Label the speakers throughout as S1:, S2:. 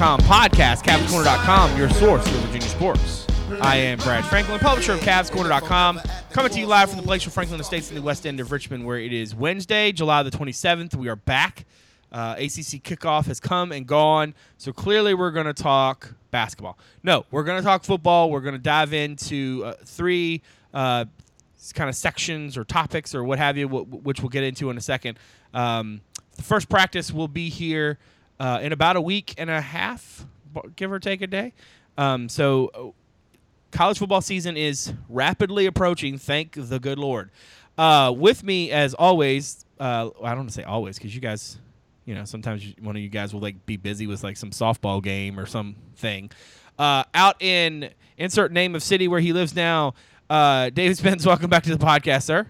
S1: CavsCorner.com podcast, CavsCorner.com, your source for Virginia sports. I am Brad Franklin, publisher of CavsCorner.com, coming to you live from the Glacier Franklin Estates in the west end of Richmond, where it is Wednesday, July the 27th. We are back. Uh, ACC kickoff has come and gone, so clearly we're going to talk basketball. No, we're going to talk football. We're going to dive into uh, three uh, kind of sections or topics or what have you, wh- which we'll get into in a second. Um, the first practice will be here uh, in about a week and a half, give or take a day. Um, so, uh, college football season is rapidly approaching. Thank the good Lord. Uh, with me, as always, uh, I don't want to say always because you guys, you know, sometimes one of you guys will like be busy with like some softball game or something. Uh, out in insert name of city where he lives now. Uh, David Spence, welcome back to the podcast, sir.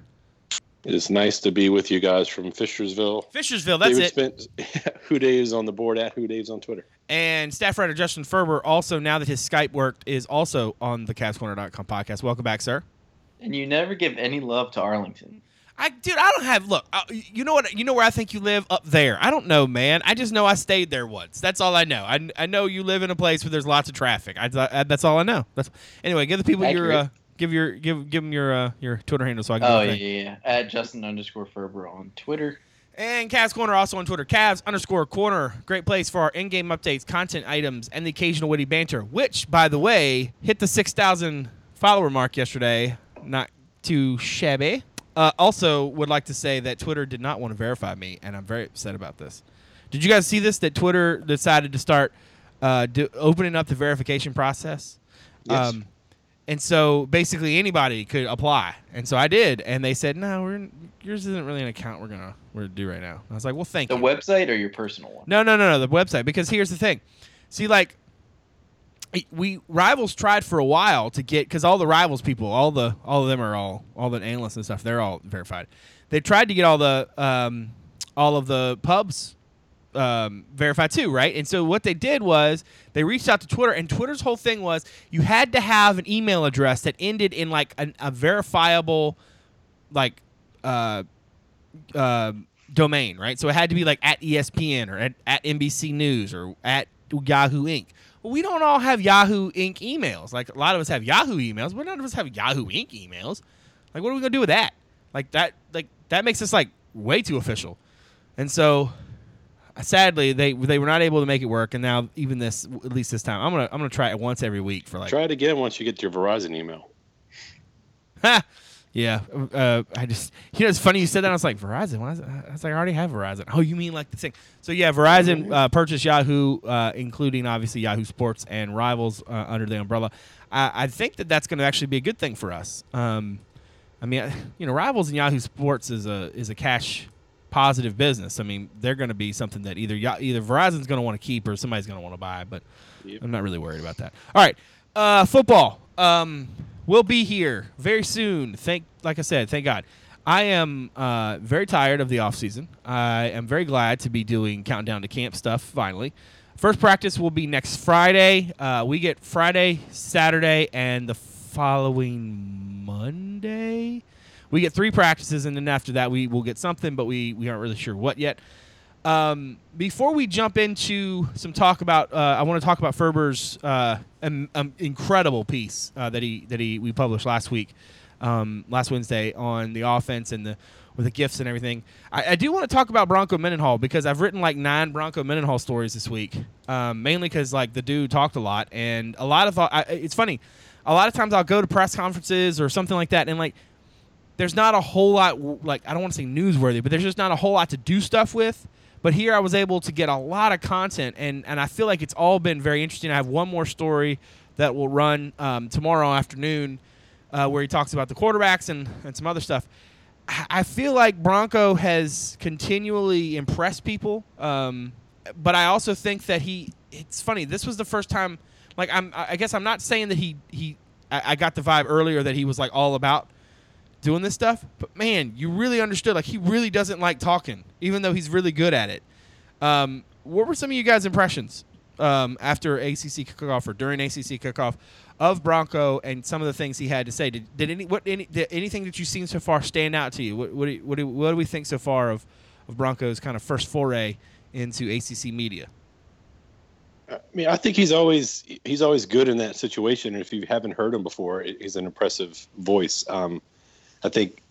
S2: It's nice to be with you guys from Fishersville.
S1: Fishersville, that's
S2: David
S1: it.
S2: Spence, Who Dave's on the board at Who Dave's on Twitter.
S1: And staff writer Justin Ferber, also now that his Skype worked, is also on the CavsCorner.com podcast. Welcome back, sir.
S3: And you never give any love to Arlington.
S1: I, dude, I don't have. Look, uh, you know what? You know where I think you live up there. I don't know, man. I just know I stayed there once. That's all I know. I, I know you live in a place where there's lots of traffic. I, I that's all I know. That's anyway. Give the people your uh,
S3: Accurate.
S1: Give your give give them your uh, your Twitter handle so I can.
S3: Oh yeah, yeah. At Justin underscore Ferber on Twitter.
S1: And Cavs Corner also on Twitter. Cavs underscore corner. Great place for our in-game updates, content items, and the occasional witty banter. Which, by the way, hit the six thousand follower mark yesterday. Not too shabby. Uh, also, would like to say that Twitter did not want to verify me, and I'm very upset about this. Did you guys see this? That Twitter decided to start uh, do, opening up the verification process.
S2: Yes.
S1: Um, and so basically anybody could apply. And so I did, and they said, "No, we're yours isn't really an account we're gonna we're gonna do right now." I was like, "Well, thank
S3: The
S1: you."
S3: website or your personal one?
S1: No, no, no, no, the website. Because here's the thing. See, like, we rivals tried for a while to get because all the rivals people, all the all of them are all all the analysts and stuff. They're all verified. They tried to get all the um, all of the pubs um, verified too, right? And so what they did was they reached out to Twitter, and Twitter's whole thing was you had to have an email address that ended in like an, a verifiable, like, uh, uh, domain, right? So it had to be like at ESPN or at, at NBC News or at Yahoo Inc. Well, we don't all have Yahoo Inc. emails. Like a lot of us have Yahoo emails, but none of us have Yahoo Inc. emails. Like, what are we gonna do with that? Like that, like that makes us like way too official. And so, sadly, they they were not able to make it work. And now, even this, at least this time, I'm gonna I'm gonna try it once every week for like
S2: Try it again once you get your Verizon email.
S1: Ha! Yeah, uh, I just you know it's funny you said that. I was like Verizon. Why is? I was like I already have Verizon. Oh, you mean like the thing? So yeah, Verizon uh, purchased Yahoo, uh, including obviously Yahoo Sports and Rivals uh, under the umbrella. I, I think that that's going to actually be a good thing for us. Um, I mean, you know, Rivals and Yahoo Sports is a is a cash positive business. I mean, they're going to be something that either either Verizon's going to want to keep or somebody's going to want to buy. But
S2: Yep.
S1: I'm not really worried about that. All right, uh, football. Um, we'll be here very soon. Thank, like I said, thank God. I am uh, very tired of the off season. I am very glad to be doing countdown to camp stuff finally. First practice will be next Friday. Uh, we get Friday, Saturday, and the following Monday. We get three practices, and then after that, we will get something, but we, we aren't really sure what yet. Um, before we jump into some talk about, uh, I want to talk about Ferber's uh, um, incredible piece uh, that he that he we published last week, um, last Wednesday on the offense and the with the gifts and everything. I, I do want to talk about Bronco Mendenhall because I've written like nine Bronco Mendenhall stories this week, um, mainly because like the dude talked a lot and a lot of I, it's funny. A lot of times I'll go to press conferences or something like that and like there's not a whole lot like I don't want to say newsworthy, but there's just not a whole lot to do stuff with. But here I was able to get a lot of content, and and I feel like it's all been very interesting. I have one more story that will run um, tomorrow afternoon, uh, where he talks about the quarterbacks and and some other stuff. I feel like Bronco has continually impressed people, um, but I also think that he. It's funny. This was the first time. Like I'm. I guess I'm not saying that he he. I, I got the vibe earlier that he was like all about doing this stuff. But man, you really understood. Like he really doesn't like talking, even though he's really good at it. Um, what were some of you guys' impressions um, after ACC kickoff or during ACC kickoff of Bronco and some of the things he had to say? Did, did any what any did anything that you've seen so far stand out to you? What what do, what do, what do we think so far of of Bronco's kind of first foray into ACC media?
S2: I mean, I think he's always he's always good in that situation. And if you haven't heard him before, he's an impressive voice. Um, I think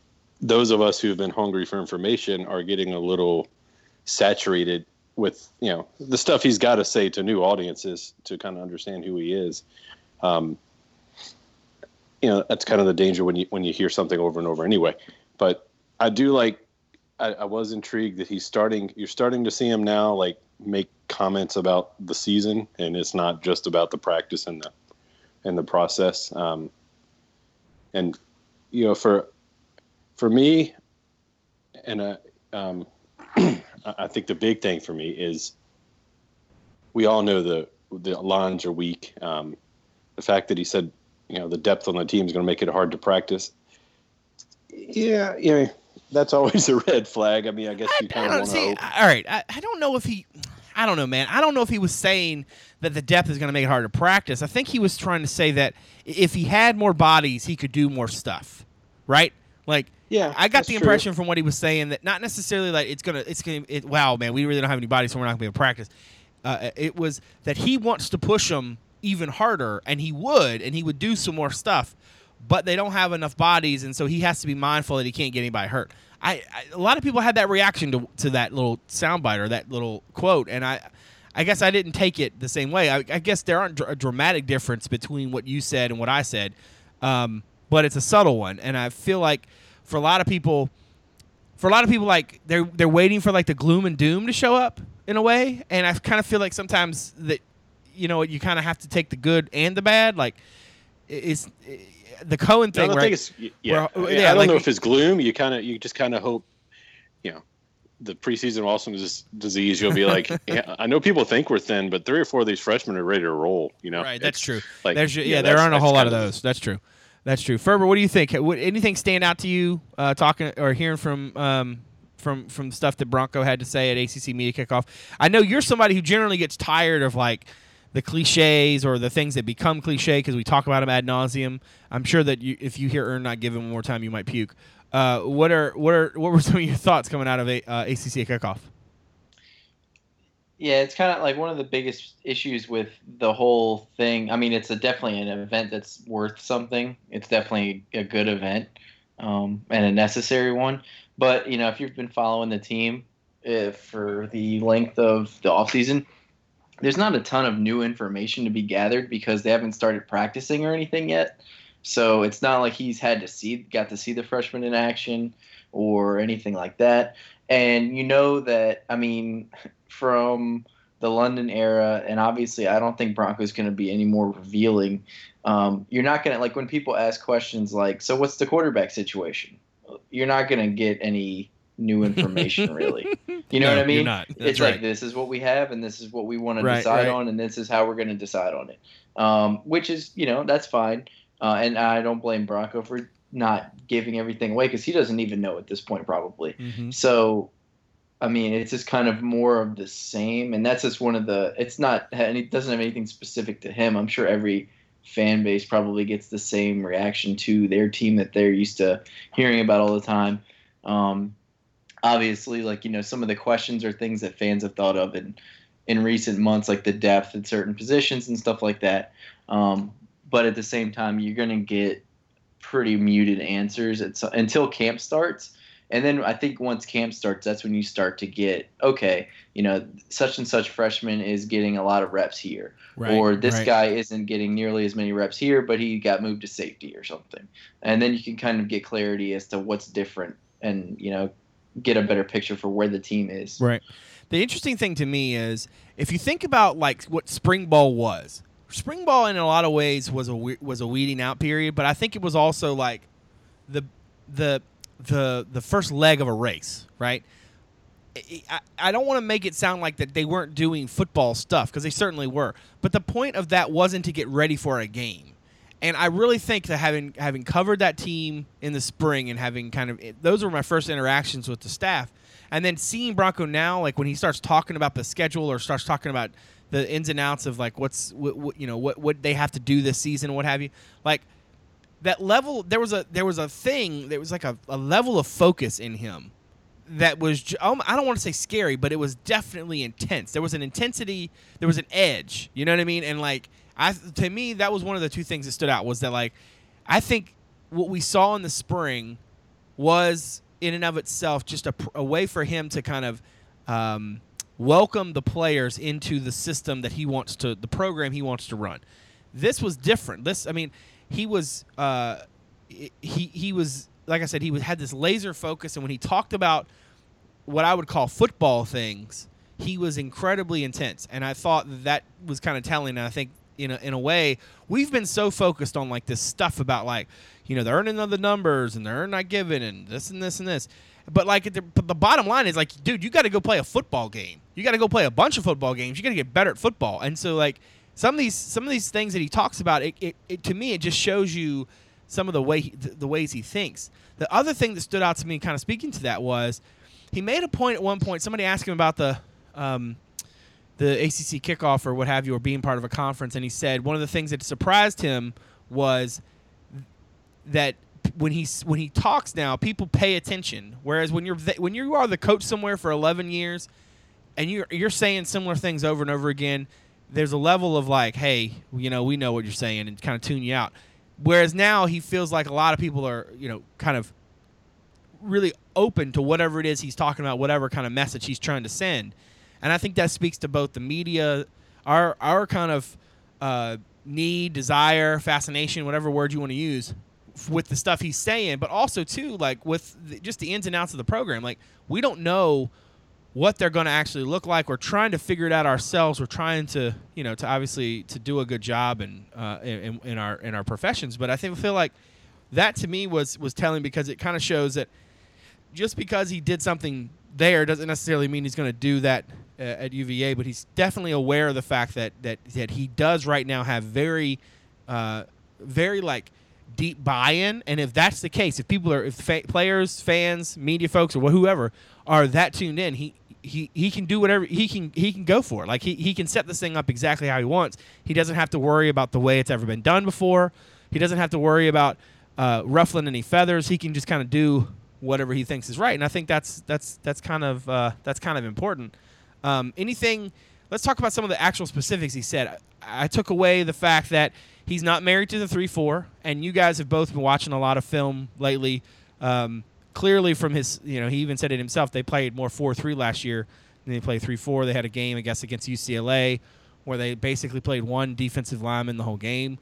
S2: those of us who have been hungry for information are getting a little saturated with you know the stuff he's got to say to new audiences to kind of understand who he is. Um, you know that's kind of the danger when you when you hear something over and over anyway. But I do like I, I was intrigued that he's starting. You're starting to see him now like make comments about the season, and it's not just about the practice and the and the process. Um, and you know, for for me, and uh, um, I think the big thing for me is we all know the the lines are weak. Um, the fact that he said, you know, the depth on the team is going to make it hard to practice. Yeah, yeah, that's always a red flag. I mean, I guess you kind of want to.
S1: All right, I, I don't know if he. I don't know, man. I don't know if he was saying that the depth is going to make it hard to practice. I think he was trying to say that if he had more bodies, he could do more stuff, right? Like,
S2: yeah,
S1: I got the impression
S2: true.
S1: from what he was saying that not necessarily like it's gonna, it's gonna, it, wow, man, we really don't have any bodies, so we're not gonna be able to practice. Uh, it was that he wants to push them even harder, and he would, and he would do some more stuff, but they don't have enough bodies, and so he has to be mindful that he can't get anybody hurt. I, I a lot of people had that reaction to to that little soundbite or that little quote, and I. I guess I didn't take it the same way. I, I guess there aren't a dramatic difference between what you said and what I said, um, but it's a subtle one. And I feel like for a lot of people, for a lot of people, like they're they're waiting for like the gloom and doom to show up in a way. And I kind of feel like sometimes that you know you kind of have to take the good and the bad. Like it's the Cohen thing,
S2: no,
S1: right?
S2: Yeah,
S1: Where,
S2: yeah,
S1: yeah,
S2: I don't
S1: like-
S2: know if it's gloom. You kind of, you just kind of hope, you know, the preseason Alzheimer's disease. You'll be like, yeah, I know people think we're thin, but three or four of these freshmen are ready to roll. You know,
S1: Right, that's
S2: It's
S1: true.
S2: Like,
S1: There's yeah, there
S2: that's-
S1: aren't a whole lot of those. That's true. That's true. Ferber, what do you think? Would anything stand out to you uh, talking or hearing from um, from from stuff that Bronco had to say at ACC media kickoff? I know you're somebody who generally gets tired of like the cliches or the things that become cliche because we talk about them ad nauseum. I'm sure that you, if you hear Earn not give him one more time, you might puke. Uh, what are what are what were some of your thoughts coming out of a, uh, ACC kickoff?
S3: Yeah, it's kind of like one of the biggest issues with the whole thing. I mean, it's a definitely an event that's worth something. It's definitely a good event um, and a necessary one. But you know, if you've been following the team uh, for the length of the off season, there's not a ton of new information to be gathered because they haven't started practicing or anything yet. So it's not like he's had to see, got to see the freshmen in action or anything like that. And you know that, I mean, from the London era, and obviously I don't think Bronco's going to be any more revealing. Um, you're not going to, like, when people ask questions like, so what's the quarterback situation? You're not going to get any new information, really. You know
S1: No,
S3: what I
S1: you're
S3: mean?
S1: not. That's
S3: it's
S1: right.
S3: like this is what we have, and this is what we want to decide
S1: right.
S3: on, and this is how we're going to decide on it. Um, which is, you know, that's fine. Uh, and I don't blame Bronco for not giving everything away because he doesn't even know at this point, probably.
S1: Mhm.
S3: So, I mean, it's just kind of more of the same, and that's just one of the. It's not, and it doesn't have anything specific to him. I'm sure every fan base probably gets the same reaction to their team that they're used to hearing about all the time. Um, obviously, like you know, some of the questions are things that fans have thought of in in recent months, like the depth at certain positions and stuff like that. Um, but at the same time, you're going to get pretty muted answers until camp starts. And then I think once camp starts, that's when you start to get okay, you know, such and such freshman is getting a lot of reps here,
S1: Right,
S3: or this
S1: right.
S3: guy isn't getting nearly as many reps here, but he got moved to safety or something. And then you can kind of get clarity as to what's different, and you know, get a better picture for where the team is.
S1: Right. The interesting thing to me is if you think about like what spring ball was. Spring ball in a lot of ways was a was a weeding out period, but I think it was also like the the the the first leg of a race, right? I- I, don't want to make it sound like that they weren't doing football stuff because they certainly were, but the point of that wasn't to get ready for a game. And I really think that having having covered that team in the spring and having kind of those were my first interactions with the staff, and then seeing Bronco now, like when he starts talking about the schedule or starts talking about the ins and outs of like what's what, what you know what what they have to do this season, what have you, like that level. There was a there was a thing. There was like a, a level of focus in him that was um, I don't want to say scary, but it was definitely intense. There was an intensity, there was an edge. You know what I mean? And like I to me that was one of the two things that stood out was that like I think what we saw in the spring was in and of itself just a, a way for him to kind of um, welcome the players into the system that he wants to the program he wants to run. This was different. This I mean he was uh, he he was like I said he was had this laser focus and when he talked about what I would call football things, he was incredibly intense, and I thought that was kind of telling. And I think in a, in a way, we've been so focused on like this stuff about like you know they're earning the numbers and they're not giving and this and this and this. But like the, the bottom line is like, dude, you got to go play a football game. You got to go play a bunch of football games. You got to get better at football. And so like some of these some of these things that he talks about, it, it, it to me it just shows you some of the way he, the, ways he thinks. The other thing that stood out to me, kind of speaking to that, was he made a point at one point. Somebody asked him about the um, the ACC kickoff or what have you, or being part of a conference, and he said one of the things that surprised him was that when he when he talks now, people pay attention. Whereas when you're when you are the coach somewhere for 11 years, and you're you're saying similar things over and over again, there's a level of like, hey, you know, we know what you're saying, and kind of tune you out. Whereas now he feels like a lot of people are, you know, kind of really open to whatever it is he's talking about, whatever kind of message he's trying to send. And I think that speaks to both the media, our our kind of uh, need, desire, fascination, whatever word you want to use, with the stuff he's saying, but also too like with the, just the ins and outs of the program. Like we don't know what they're going to actually look like. We're trying to figure it out ourselves. We're trying to, you know, to obviously to do a good job in uh, in, in our in our professions. But I think I feel like that to me was was telling because it kind of shows that just because he did something there doesn't necessarily mean he's going to do that uh, at UVA. But he's definitely aware of the fact that that that he does right now have very, uh, very like deep buy-in. And if that's the case, if people are if fa- players, fans, media folks, or whoever are that tuned in, he. He, he can do whatever he can he can go for it. like he, he can set this thing up exactly how he wants he doesn't have to worry about the way it's ever been done before he doesn't have to worry about uh, ruffling any feathers he can just kind of do whatever he thinks is right, and I think that's that's that's kind of uh, that's kind of important. Um, anything? Let's talk about some of the actual specifics he said. I, I took away the fact that he's not married to the three four, and you guys have both been watching a lot of film lately. Um, clearly, from his, you know, he even said it himself. They played more four three last year than they played three four. They had a game, I guess, against UCLA where they basically played one defensive lineman the whole game.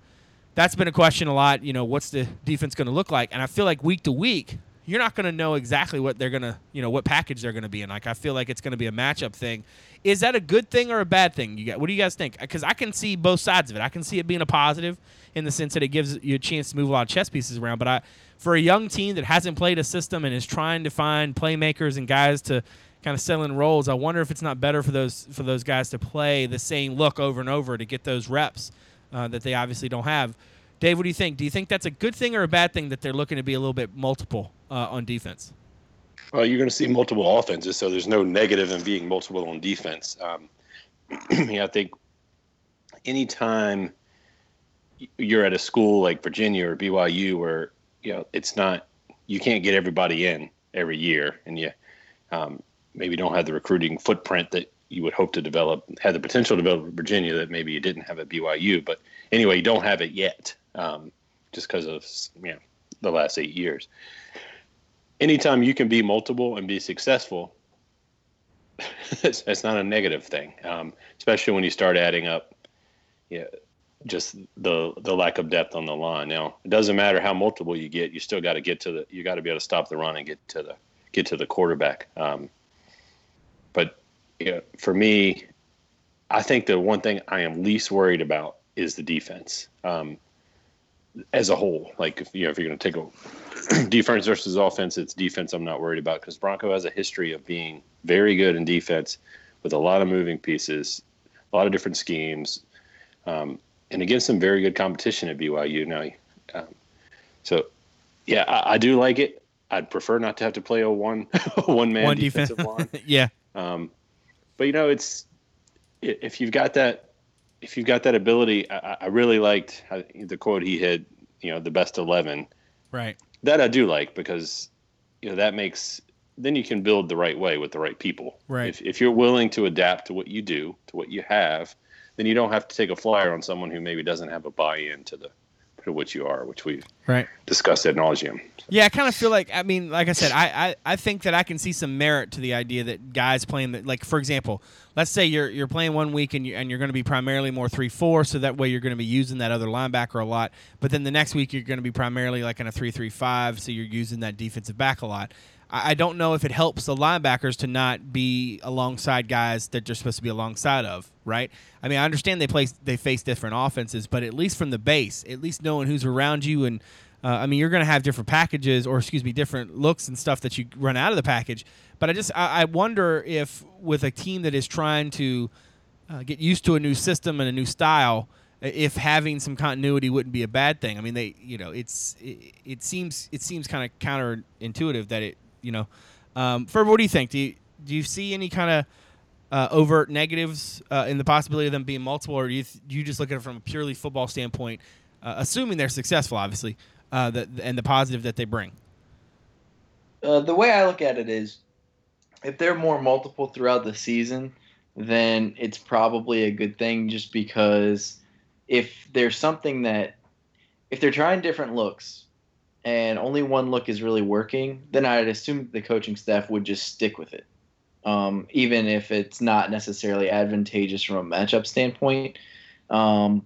S1: That's been a question a lot. You know, what's the defense going to look like? And I feel like week to week, you're not going to know exactly what they're going to, you know, what package they're going to be in. Like, I feel like it's going to be a matchup thing. Is that a good thing or a bad thing? You got, what do you guys think? Because I can see both sides of it. I can see it being a positive in the sense that it gives you a chance to move a lot of chess pieces around. But I, for a young team that hasn't played a system and is trying to find playmakers and guys to kind of sell in roles, I wonder if it's not better for those for those guys to play the same look over and over to get those reps uh, that they obviously don't have. Dave, what do you think? Do you think that's a good thing or a bad thing that they're looking to be a little bit multiple uh, on defense?
S2: Well, you're going to see multiple offenses, so there's no negative in being multiple on defense. Um, yeah, I think anytime you're at a school like Virginia or BYU where you know it's not you can't get everybody in every year, and you um, maybe don't have the recruiting footprint that you would hope to develop, had the potential to develop Virginia that maybe you didn't have at BYU. But anyway, you don't have it yet, um, just because of you know the last eight years. Anytime you can be multiple and be successful, it's, it's not a negative thing, um, especially when you start adding up, yeah, just the the lack of depth on the line. Now it doesn't matter how multiple you get, you still got to get to the you got to be able to stop the run and get to the get to the quarterback. Um, but for me, I think the one thing I am least worried about is the defense um, as a whole. Like if you know if you're going to take a defense versus offense, it's defense I'm not worried about because Bronco has a history of being very good in defense with a lot of moving pieces, a lot of different schemes, um, and against some very good competition at BYU. Now, um, so yeah, I, I, do like it. I'd prefer not to have to play a one one man
S1: one
S2: defensive line.
S1: yeah.
S2: Um, but you know, it's if you've got that, if you've got that ability, I, I really liked the quote he had. You know, the best eleven.
S1: Right.
S2: That I do like because you know that makes then you can build the right way with the right people.
S1: Right.
S2: If, if you're willing to adapt to what you do, to what you have, then you don't have to take a flyer on someone who maybe doesn't have a buy-in to the to what you are, which we've
S1: Right.
S2: discussed ad nauseum.
S1: Yeah, I kind of feel like I mean, like I said, I, I I think that I can see some merit to the idea that guys playing that, like for example, let's say you're you're playing one week and you and you're going to be primarily more three four, so that way you're going to be using that other linebacker a lot. But then the next week you're going to be primarily like in a three three five, so you're using that defensive back a lot. I, don't know if it helps the linebackers to not be alongside guys that they're supposed to be alongside of, right? I mean, I understand they play they face different offenses, but at least from the base, at least knowing who's around you and uh, I mean, you're going to have different packages, or excuse me, different looks and stuff that you run out of the package. But I just I, I wonder if with a team that is trying to uh, get used to a new system and a new style, if having some continuity wouldn't be a bad thing. I mean, they you know it's it, it seems it seems kind of counterintuitive that it you know. Um, Ferber, what do you think? Do you do you see any kind of uh, overt negatives uh, in the possibility of them being multiple, or do you, th- you just look at it from a purely football standpoint, uh, assuming they're successful, obviously, uh, that and the positive that they bring?
S3: Uh, the way I look at it is, if they're more multiple throughout the season, then it's probably a good thing. Just because if there's something that, if they're trying different looks, and only one look is really working, then I'd assume the coaching staff would just stick with it, um, even if it's not necessarily advantageous from a matchup standpoint. Um,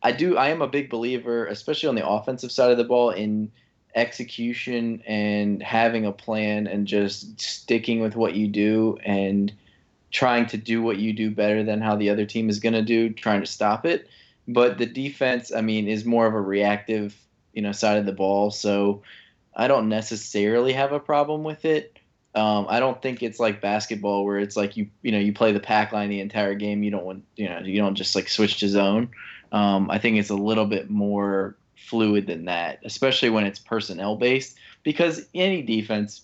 S3: I do. I am a big believer, especially on the offensive side of the ball, in execution and having a plan and just sticking with what you do and trying to do what you do better than how the other team is going to do, trying to stop it. But the defense, I mean, is more of a reactive, you know, side of the ball. So I don't necessarily have a problem with it. Um, I don't think it's like basketball where it's like you, you know, you play the pack line the entire game. You don't want, you know, you don't just like switch to zone. Um, I think it's a little bit more fluid than that, especially when it's personnel based, because any defense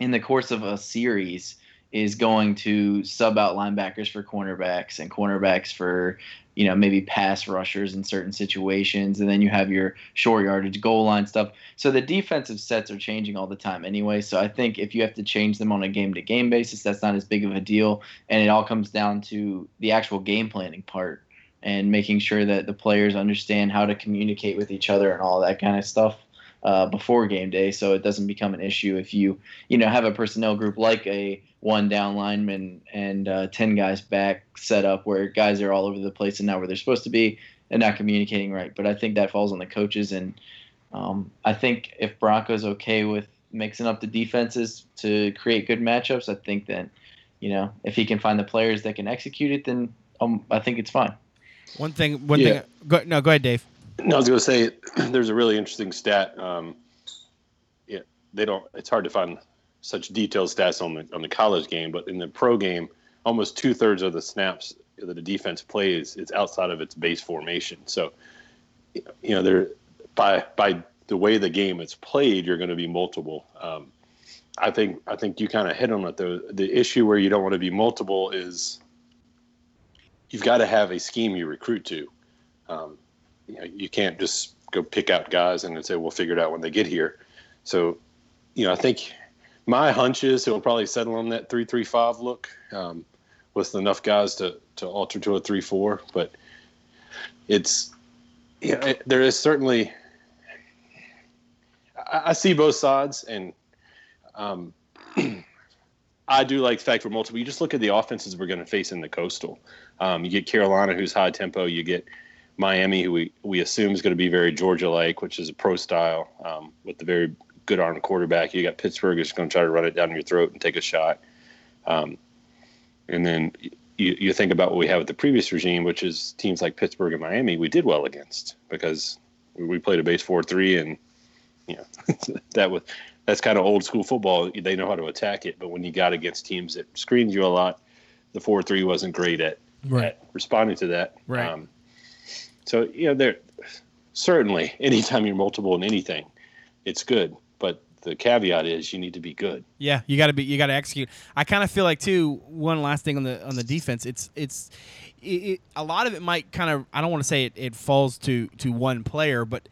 S3: in the course of a series is going to sub out linebackers for cornerbacks and cornerbacks for you know maybe pass rushers in certain situations. And then you have your short yardage goal line stuff. So the defensive sets are changing all the time anyway. So i think if you have to change them on a game to game basis that's not as big of a deal. And it all comes down to the actual game planning part and making sure that the players understand how to communicate with each other and all that kind of stuff uh, before game day, so it doesn't become an issue if you you know have a personnel group like a one down lineman and uh, ten guys back set up where guys are all over the place and not where they're supposed to be and not communicating right. But I think that falls on the coaches, and um, I think if Bronco's okay with mixing up the defenses to create good matchups, I think that you know if he can find the players that can execute it, then um, I think it's fine.
S1: One thing, one
S2: Yeah.
S1: thing. Go, no, go ahead, Dave.
S2: No, I was going to say there's a really interesting stat. Um, yeah, they don't. It's hard to find such detailed stats on the on the college game, but in the pro game, almost two thirds of the snaps that the defense plays is outside of its base formation. So, you know, there by by the way the game is played, you're going to be multiple. Um, I think I think you kind of hit on it. though. the issue where you don't want to be multiple is you've got to have a scheme you recruit to. Um, you know, you can't just go pick out guys and say we'll figure it out when they get here. So, you know, I think my hunch is he'll probably settle on that three three five look um, with enough guys to to alter to a three four. But it's you know, it, there is certainly I, I see both sides and um, I do like the fact we're multiple. You just look at the offenses we're going to face in the coastal. Um, you get Carolina, who's high tempo. You get Miami, who we, we assume is going to be very Georgia like, which is a pro style um, with the very good arm quarterback. You got Pittsburgh, who's going to try to run it down your throat and take a shot. Um, and then you, you think about what we have with the previous regime, which is teams like Pittsburgh and Miami, we did well against because we played a base 4 3 and you know that was that's kind of old school football. They know how to attack it, but when you got against teams that screened you a lot, the four three wasn't great at, at responding to that.
S1: Right.
S2: Um, so you know, there certainly anytime you're multiple in anything, it's good. But the caveat is you need to be good.
S1: Yeah, you got to be. You got to execute. I kind of feel like too. One last thing on the on the defense. It's it's it, it, a lot of it might kind of. I don't want to say it, it falls to to one player, but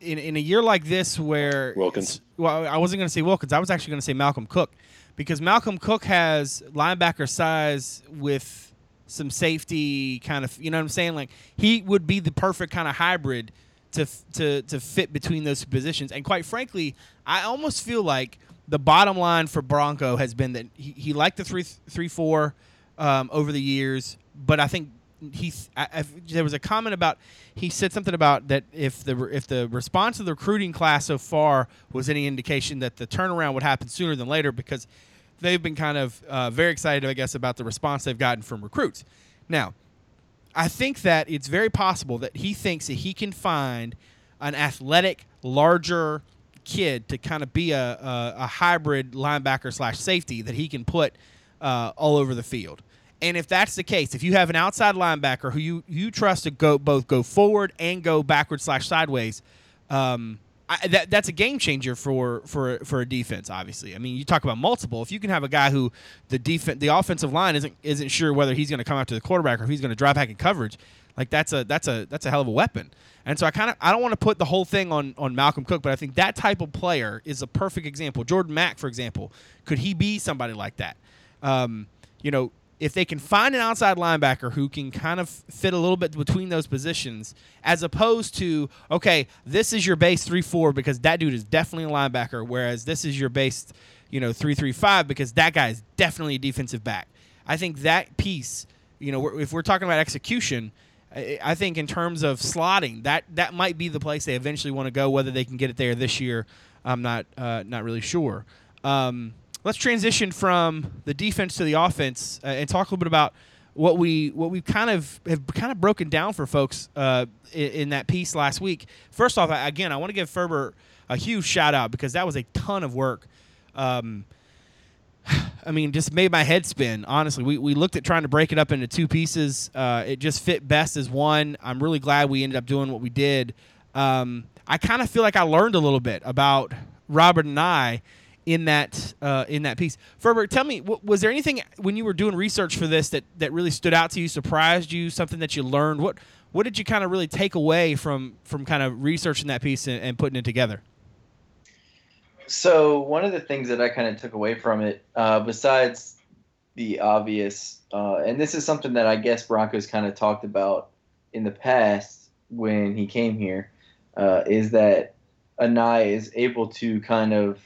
S1: in, in a year like this where
S2: Wilkins.
S1: Well, I wasn't going to say Wilkins. I was actually going to say Malcolm Cook because Malcolm Cook has linebacker size with some safety kind of. You know what I'm saying? Like he would be the perfect kind of hybrid to to to fit between those positions. And quite frankly, I almost feel like the bottom line for Bronco has been that he, he liked the three three four um, over the years, but I think he I, I, there was a comment about he said something about that if the if the response of the recruiting class so far was any indication that the turnaround would happen sooner than later because they've been kind of uh, very excited, I guess, about the response they've gotten from recruits. Now, I think that it's very possible that he thinks that he can find an athletic, larger kid to kind of be a, a, a hybrid linebacker slash safety that he can put uh, all over the field. And if that's the case, if you have an outside linebacker who you, you trust to go both go forward and go backward slash sideways, um, I, that that's a game changer for for for a defense. Obviously, I mean, you talk about multiple. If you can have a guy who the defense, the offensive line isn't isn't sure whether he's going to come to the quarterback or if he's going to drive back in coverage, like that's a that's a that's a hell of a weapon. And so I kind of I don't want to put the whole thing on on Malcolm Cook, but I think that type of player is a perfect example. Jordan Mack, for example, could he be somebody like that? Um, you know, if they can find an outside linebacker who can kind of fit a little bit between those positions, as opposed to okay, this is your base three four because that dude is definitely a linebacker, whereas this is your base, you know, three three five because that guy is definitely a defensive back. I think that piece, you know, if we're talking about execution, I think in terms of slotting, that that might be the place they eventually want to go. Whether they can get it there this year, I'm not uh, not really sure. Um, let's transition from the defense to the offense uh, and talk a little bit about what we what we kind of have kind of broken down for folks uh, in, in, that piece last week. First off, again, I want to give Ferber a huge shout out because that was a ton of work. Um, I mean, just made my head spin. Honestly, we, we looked at trying to break it up into two pieces. Uh, it just fit best as one. I'm really glad we ended up doing what we did. Um, I kind of feel like I learned a little bit about Robert Anae in that uh, in that piece. Ferber, tell me, was there anything when you were doing research for this that, that really stood out to you, surprised you, something that you learned? What what did you kind of really take away from from kind of researching that piece and, and putting it together?
S3: So one of the things that I kind of took away from it, uh, besides the obvious, uh, and this is something that I guess Broncos kind of talked about in the past when he came here, uh, is that Anae is able to kind of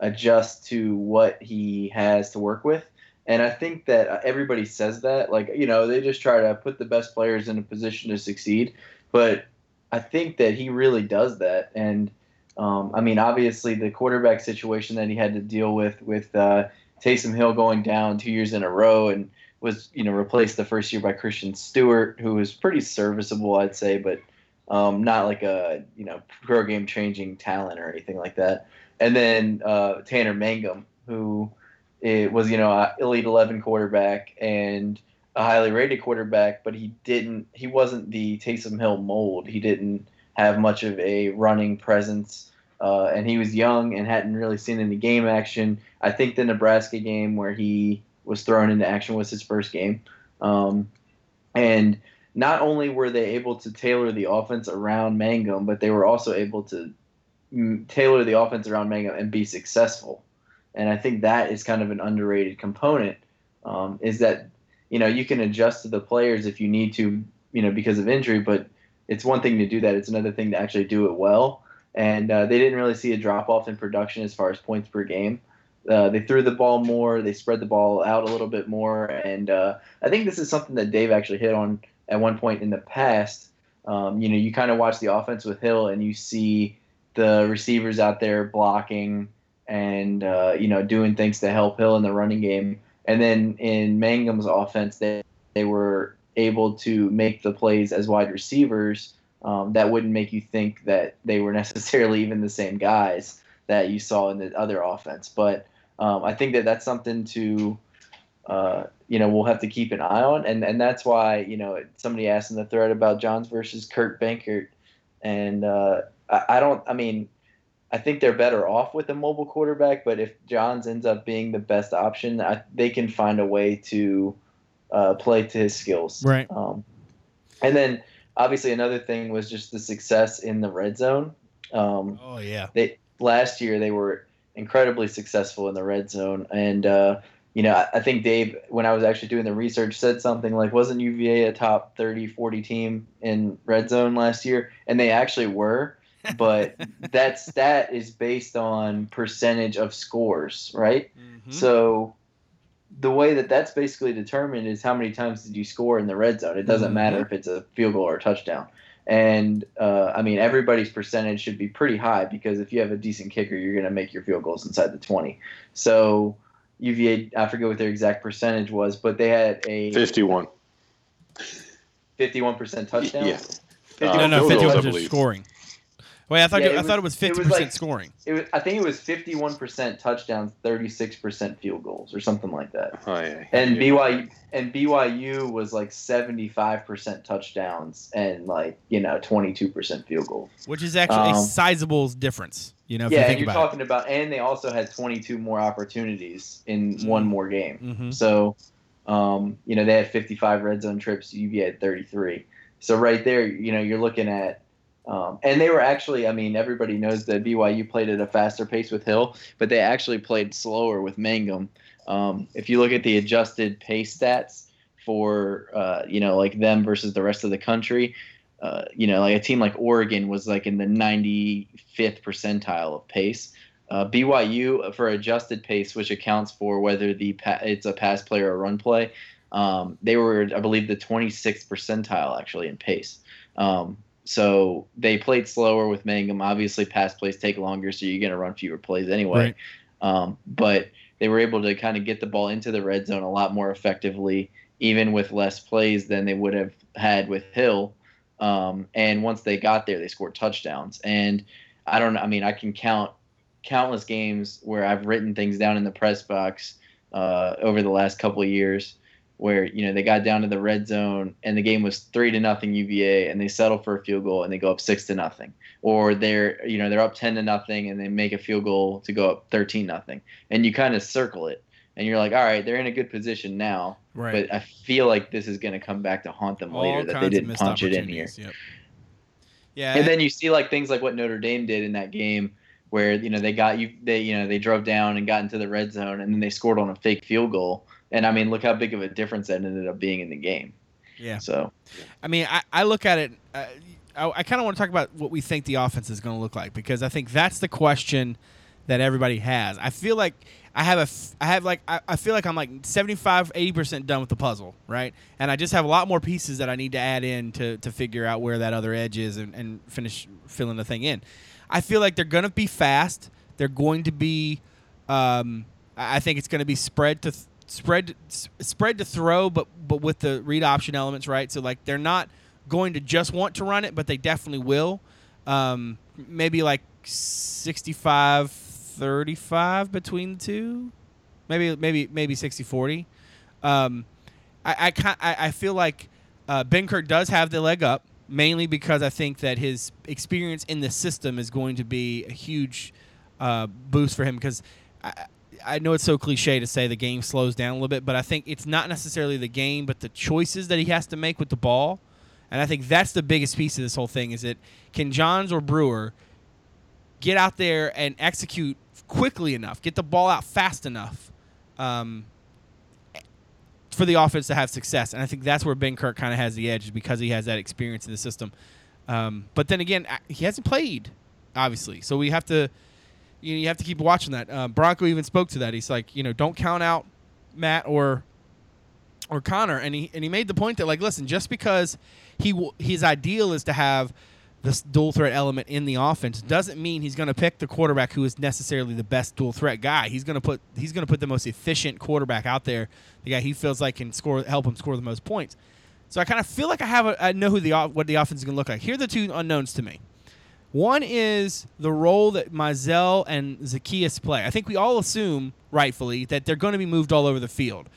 S3: adjust to what he has to work with. And I think that everybody says that, like, you know, they just try to put the best players in a position to succeed. But I think that he really does that. And um, I mean, obviously, the quarterback situation that he had to deal with, with uh, Taysom Hill going down two years in a row and was, you know, replaced the first year by Christian Stewart, who was pretty serviceable, I'd say, but um, not like a, you know, pro game changing talent or anything like that and then uh, Tanner Mangum, who was you know a elite 11 quarterback and a highly rated quarterback, but he didn't he wasn't the Taysom Hill mold. He didn't have much of a running presence, uh, and he was young and hadn't really seen any game action. I think the Nebraska game where he was thrown into action was his first game, um, and not only were they able to tailor the offense around Mangum, but they were also able to tailor the offense around Mangum and be successful. And I think that is kind of an underrated component. Um, is that you know you can adjust to the players if you need to, you know, because of injury, but it's one thing to do that. It's another thing to actually do it well. And uh, they didn't really see a drop off in production as far as points per game. Uh, they threw the ball more. They spread the ball out a little bit more. And uh, I think this is something that Dave actually hit on at one point in the past. Um, you know, you kind of watch the offense with Hill and you see the receivers out there blocking and uh, you know doing things to help Hill in the running game. And then in Mangum's offense, they they were able to make the plays as wide receivers um, that wouldn't make you think that they were necessarily even the same guys that you saw in the other offense. But um, I think that that's something to uh, you know we'll have to keep an eye on, and and that's why you know somebody asked in the thread about Johns versus Kurt Benkert, and uh, I, I don't. I mean, I think they're better off with a mobile quarterback. But if Johns ends up being the best option, I, they can find a way to uh, play to his skills.
S1: Right.
S3: Um, and then obviously another thing was just the success in the red zone. Um,
S1: Oh yeah.
S3: they last year they were incredibly successful in the red zone, and uh, you know I, I think Dave, when I was actually doing the research, said something like, "Wasn't UVA a top 30, 40 team in red zone last year?" And they actually were. But that stat is based on percentage of scores, right?
S1: Mhm.
S3: So the way that that's basically determined is how many times did you score in the red zone. It doesn't
S1: Mhm.
S3: matter if it's a field goal or a touchdown. And uh, I mean, everybody's percentage should be pretty high because if you have a decent kicker, you're going to make your field goals inside the 20. So UVA, I forget what their exact percentage was, but they had a
S2: 51.
S3: 51% touchdown.
S2: Yeah.
S3: Uh,
S1: no, no,
S2: field
S1: fifty
S2: goals, I
S1: was just
S2: believe.
S1: scoring. Wait, I thought
S3: Yeah,
S1: you,
S3: it
S1: I thought it
S3: was-
S1: was
S3: it was
S1: fifty percent
S3: like-
S1: scoring.
S3: It was, I think it was 51% touchdowns, 36% field goals, or something like that.
S2: Oh, yeah.
S3: and
S2: Yeah.
S3: BYU and BYU was like seventy five percent touchdowns and like you know twenty two percent field goals.
S1: which is actually a
S3: Um,
S1: sizable difference. You know, if
S3: yeah,
S1: you
S3: and
S1: think
S3: you're
S1: about
S3: talking about, and they also had twenty two more opportunities in one more game.
S1: it. hmm
S3: So, um, you know, they had fifty five red zone trips. UVA had thirty three. So right there, you know, you're looking at. Um, and they were actually, I mean, everybody knows that BYU played at a faster pace with Hill, but they actually played slower with Mangum. Um, if you look at the adjusted pace stats for, uh, you know, like them versus the rest of the country, uh, you know, like a team like Oregon was like in the 95th percentile of pace. Uh, BYU for adjusted pace, which accounts for whether the pa- it's a pass play or a run play, um, they were, I believe, the 26th percentile actually in pace. Um, so they played slower with Mangum. Obviously, pass plays take longer, so you're going to run fewer plays anyway.
S1: Right.
S3: Um, but they were able to kind of get the ball into the red zone a lot more effectively, even with less plays than they would have had with Hill. Um, and once they got there, they scored touchdowns. And I don't. I mean, I can count countless games where I've written things down in the press box uh, over the last couple of years where you know they got down to the red zone and the game was three to nothing UVA and they settle for a field goal and they go up six to nothing or they're you know they're up ten to nothing and they make a field goal to go up thirteen nothing and you kind of circle it and you're like all right they're in a good position now
S1: Right.
S3: but I feel like this is going to come back to haunt them later that they didn't punch it in here
S1: Yep. Yeah.
S3: and then you see like things like what Notre Dame did in that game where you know they got you they you know they drove down and got into the red zone and then they scored on a fake field goal and I mean look how big of a difference that ended up being in the game
S1: yeah.
S3: so
S1: I mean, I, I look at it. Uh, I, I kind of want to talk about what we think the offense is going to look like because I think that's the question that everybody has. I feel like I have a, f- I have like, I, I feel like I'm like 75, 80 percent done with the puzzle, right? And I just have a lot more pieces that I need to add in to to figure out where that other edge is and, and finish filling the thing in. I feel like they're going to be fast. They're going to be. Um, I I think it's going to be spread to spread spread to throw, but but with the read option elements, right? So like they're not going to just want to run it, but they definitely will. Um, maybe like 65 35 between the two. Maybe maybe maybe 60 40. Um, I I, I feel like uh, Benkert does have the leg up, mainly because I think that his experience in the system is going to be a huge uh, boost for him. Because I, know it's so cliche to say the game slows down a little bit, but I think it's not necessarily the game, but the choices that he has to make with the ball. And I think that's the biggest piece of this whole thing is that can Johns or Brewer get out there and execute quickly enough, get the ball out fast enough um, for the offense to have success. And I think that's where Benkert kind of has the edge because he has that experience in the system. Um, but then again, he hasn't played, obviously. So we have to, you, you have to keep watching that. Uh, Bronco even spoke to that. He's like, you know, don't count out Matt or or Connor, and he and he made the point that like, listen, just because he his ideal is to have this dual threat element in the offense doesn't mean he's going to pick the quarterback who is necessarily the best dual threat guy. He's going to put he's going to put the most efficient quarterback out there, the guy he feels like can score help him score the most points. So I kind of feel like I have a, I know who the what the offense is going to look like. Here are the two unknowns to me. One is the role that Mizzell and Zaccheaus play. I think we all assume, rightfully, that they're going to be moved all over the field.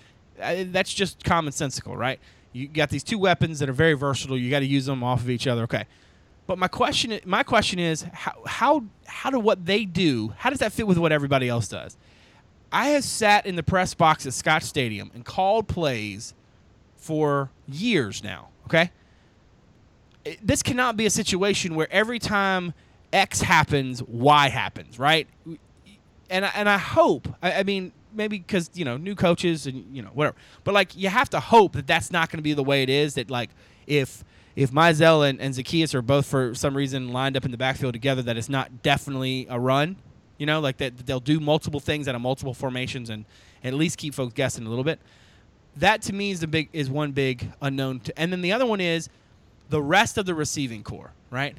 S1: Uh, that's just commonsensical, right? You got these two weapons that are very versatile. You got to use them off of each other. Okay. But my question, my question is, how, how, how do what they do? How does that fit with what everybody else does? I have sat in the press box at Scott Stadium and called plays for years now. Okay, this cannot be a situation where every time X happens, Y happens, right? And I, and I hope, I, I mean, maybe because you know new coaches and you know whatever, but like you have to hope that that's not going to be the way it is. That like if if Mizzell and, and Zaccheaus are both for some reason lined up in the backfield together, that it's not definitely a run. You know, like that they'll do multiple things out of multiple formations and at least keep folks guessing a little bit. That to me is the big is one big unknown. To, and then the other one is the rest of the receiving core, right?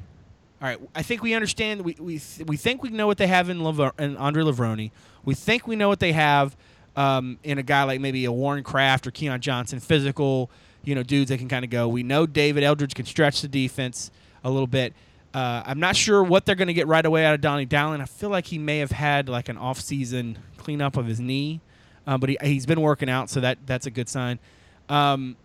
S1: All right, I think we understand. We we, we think we know what they have in, Laver- in Andre Levrone. We think we know what they have um, in a guy like maybe a Warren Craft or Keeon Johnson, physical, you know, dudes that can kind of go. We know David Eldridge can stretch the defense a little bit. Uh, I'm not sure what they're going to get right away out of Doni Dowling. I feel like he may have had like an off-season cleanup of his knee, uh, but he, he's been working out, so that that's a good sign. Um,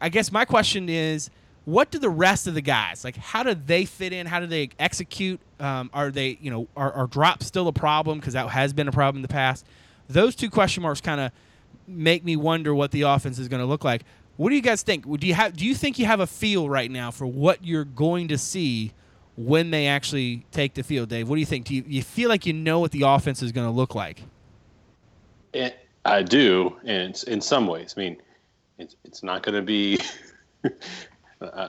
S1: I guess my question is, what do the rest of the guys like? How do they fit in? How do they execute? Um, are they, you know, are, are drops still a problem because that has been a problem in the past? Those two question marks kind of make me wonder what the offense is going to look like. What do you guys think? Do you have? Do you think you have a feel right now for what you're going to see when they actually take the field, Dave? What do you think? Do you, you feel like you know what the offense is going to look like?
S2: And I do, and in some ways, I mean, it's it's not going to be. uh,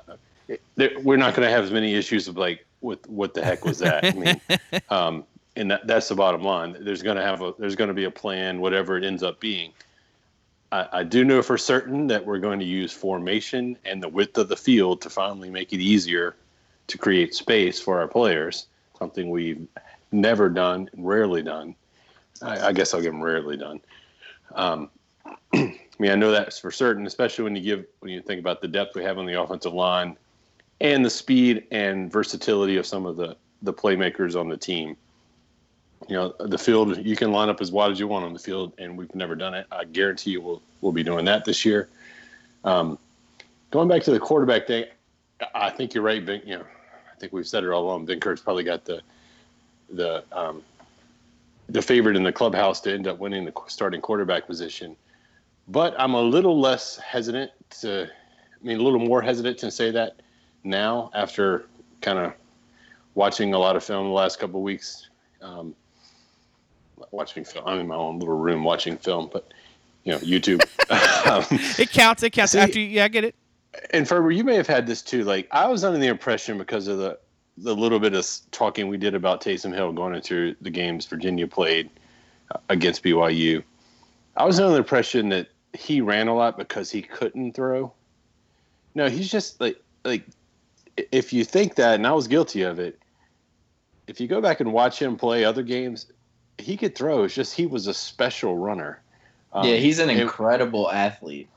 S2: we're not going to have as many issues of like what what the heck was that? I mean, um, and that, that's the bottom line. There's going to have a there's going to be a plan, whatever it ends up being. I, I do know for certain that we're going to use formation and the width of the field to finally make it easier to create space for our players. Something we've never done, rarely done. I, I guess I'll give them rarely done. Um, I mean, I know that's for certain, especially when you give when you think about the depth we have on the offensive line and the speed and versatility of some of the the playmakers on the team. You know, the field you can line up as wide as you want on the field, and we've never done it. I guarantee you we'll we'll be doing that this year. Um, going back to the quarterback thing, I think you're right. Ben, you know, I think we've said it all along. Benkert's probably got the the um, the favorite in the clubhouse to end up winning the starting quarterback position. But I'm a little less hesitant to, I mean, a little more hesitant to say that now after kind of watching a lot of film the last couple of weeks. Um, watching film. I'm in my own little room watching film, but you know, YouTube.
S1: um, it counts. It counts. See, after you, yeah, I get it.
S2: And Ferber, you may have had this too. Like I was under the impression because of the the little bit of talking we did about Taysom Hill going into the games Virginia played uh, against BYU. I was under the impression that he ran a lot because he couldn't throw. No, he's just like like if you think that, and I was guilty of it. If you go back and watch him play other games, he could throw. It's just he was a special runner.
S3: Um, yeah, he's an incredible and, athlete.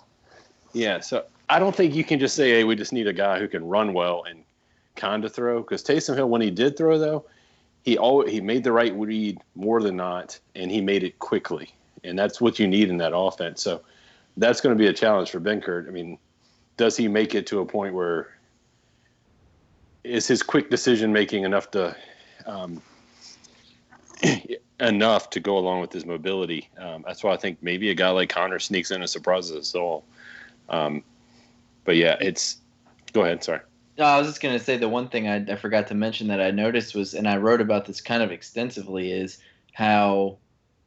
S2: Yeah, so I don't think you can just say, "Hey, we just need a guy who can run well and kind of throw." Because Taysom Hill, when he did throw, though, he always he made the right read more than not, and he made it quickly, and that's what you need in that offense. So that's going to be a challenge for Benkert. I mean, does he make it to a point where is his quick decision making enough to um, enough to go along with his mobility? Um, that's why I think maybe a guy like Connor sneaks in and surprises us all. Um, but yeah, it's. Go ahead. Sorry.
S3: No, I was just going to say the one thing I, I forgot to mention that I noticed was, and I wrote about this kind of extensively, is how,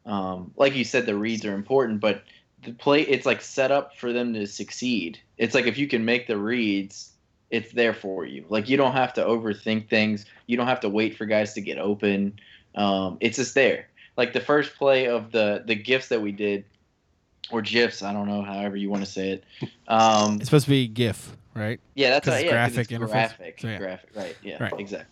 S3: um, like you said, the reads are important, but the play it's like set up for them to succeed. It's like if you can make the reads, it's there for you. Like you don't have to overthink things. You don't have to wait for guys to get open. Um, it's just there. Like the first play of the the gifts that we did, or gifs. I don't know, however you want to say it. Um,
S1: it's supposed to be GIF, right?
S3: Yeah, that's right. Yeah,
S1: graphic interface.
S3: Graphic,
S1: so, yeah.
S3: graphic. Right. Yeah.
S1: Right.
S3: Exactly.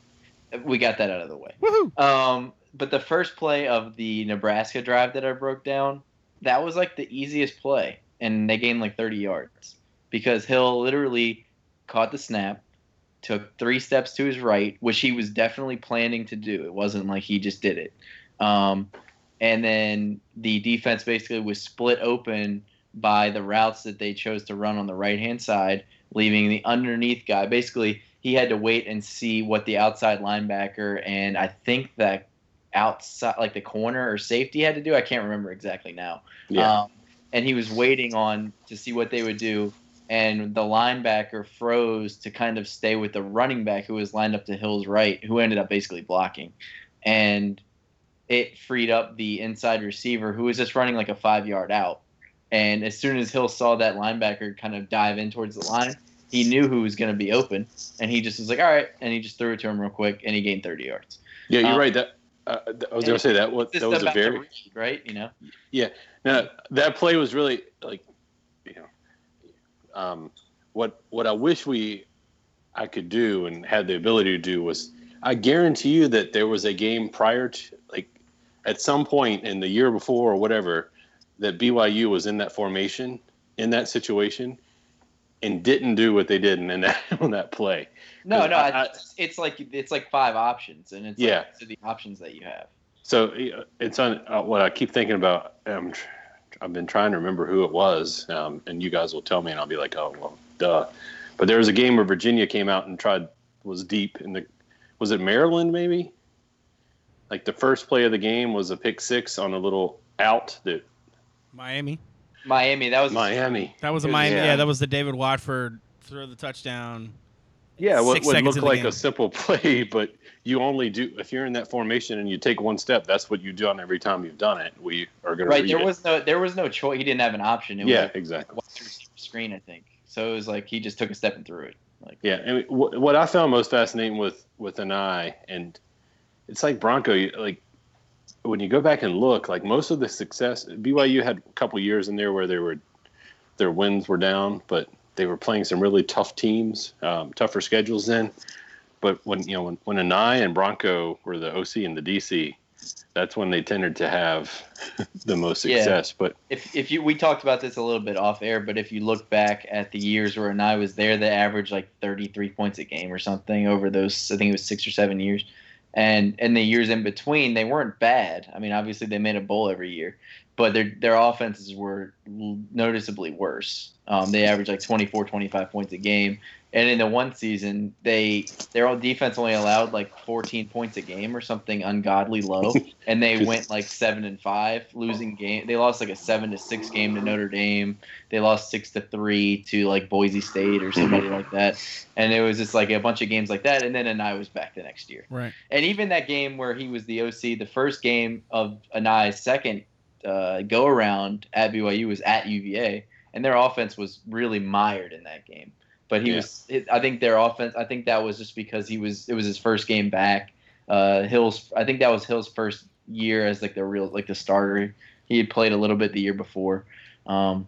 S3: We got that out of the way.
S1: Woohoo!
S3: Um, but the first play of the Nebraska drive that I broke down, that was like the easiest play, and they gained like 30 yards because Hill literally caught the snap, took three steps to his right, which he was definitely planning to do. It wasn't like he just did it. Um, and then the defense basically was split open by the routes that they chose to run on the right hand side, leaving the underneath guy. Basically, he had to wait and see what the outside linebacker and I think that outside, like the corner or safety, had to do. I can't remember exactly now.
S2: Yeah.
S3: Um, and he was waiting on to see what they would do. and the linebacker froze to kind of stay with the running back who was lined up to Hill's right, who ended up basically blocking, and it freed up the inside receiver who was just running like a five yard out. And as soon as Hill saw that linebacker kind of dive in towards the line, he knew who was going to be open, and he just was like, "All right," and he just threw it to him real quick, and he gained 30 yards.
S2: Yeah, you're
S3: Um,
S2: right. That uh, I was going to say that was that was a very
S3: read, right, you know.
S2: Yeah now that play was really like, you know, um, what what I wish we I could do and had the ability to do was I guarantee you that there was a game prior to like at some point in the year before or whatever that BYU was in that formation in that situation and didn't do what they did in that on that play.
S3: No, no,
S2: I- I-
S3: it's, it's like it's like five options, and it's
S2: Yeah.
S3: like, the options that you have.
S2: So uh, it's on uh, what I keep thinking about. Um, tr- I've been trying to remember who it was, um, and you guys will tell me, and I'll be like, "Oh, well, duh." But there was a game where Virginia came out and tried was deep in the. Was it Maryland? Maybe. Like the first play of the game was a pick six on a little out that
S1: Miami.
S3: Miami, that was
S2: Miami.
S1: That was a Miami. Yeah.
S2: yeah.
S1: that was the David Watford throw the touchdown.
S2: Yeah, what
S1: Six
S2: would look like
S1: game.
S2: a simple play, but you only do if you're in that formation and you take one step. That's what you do on every time you've done it. We are going to
S3: right. There
S2: it.
S3: was no there was no choice. He didn't have an option. It
S2: yeah,
S3: was
S2: exactly.
S3: a wide screen, I think. So it was like he just took a step and threw it. Like
S2: Yeah, and what, what I found most fascinating with with Anae, and it's like Bronco, like when you go back and look, like most of the success, BYU had a couple years in there where they were their wins were down, but they were playing some really tough teams, um, tougher schedules then. But when you know when when Anae and Bronco were the OC and the DC, that's when they tended to have the most
S3: Yeah.
S2: success. But
S3: if if you we talked about this a little bit off air, but if you look back at the years where I was there, they averaged like 33 points a game or something over those. I think it was six or seven years, and and the years in between they weren't bad. I mean, obviously they made a bowl every year, but their their offenses were noticeably worse. Um, they averaged like 24, 25 points a game. And in the one season, they their own defense only allowed like 14 points a game or something ungodly low, and they went like seven and five, losing game. They lost like a seven to six game to Notre Dame. They lost six to three to like Boise State or somebody like that. And it was just like a bunch of games like that. And then Anae was back the next year.
S1: Right.
S3: And even that game where he was the OC, the first game of Anae's second uh, go around at BYU was at UVA, and their offense was really mired in that game. But he
S2: Yeah.
S3: was, it, I think their offense, I think that was just because he was, it was his first game back. Uh, Hill's, I think that was Hill's first year as like the real, like the starter. He had played a little bit the year before, um,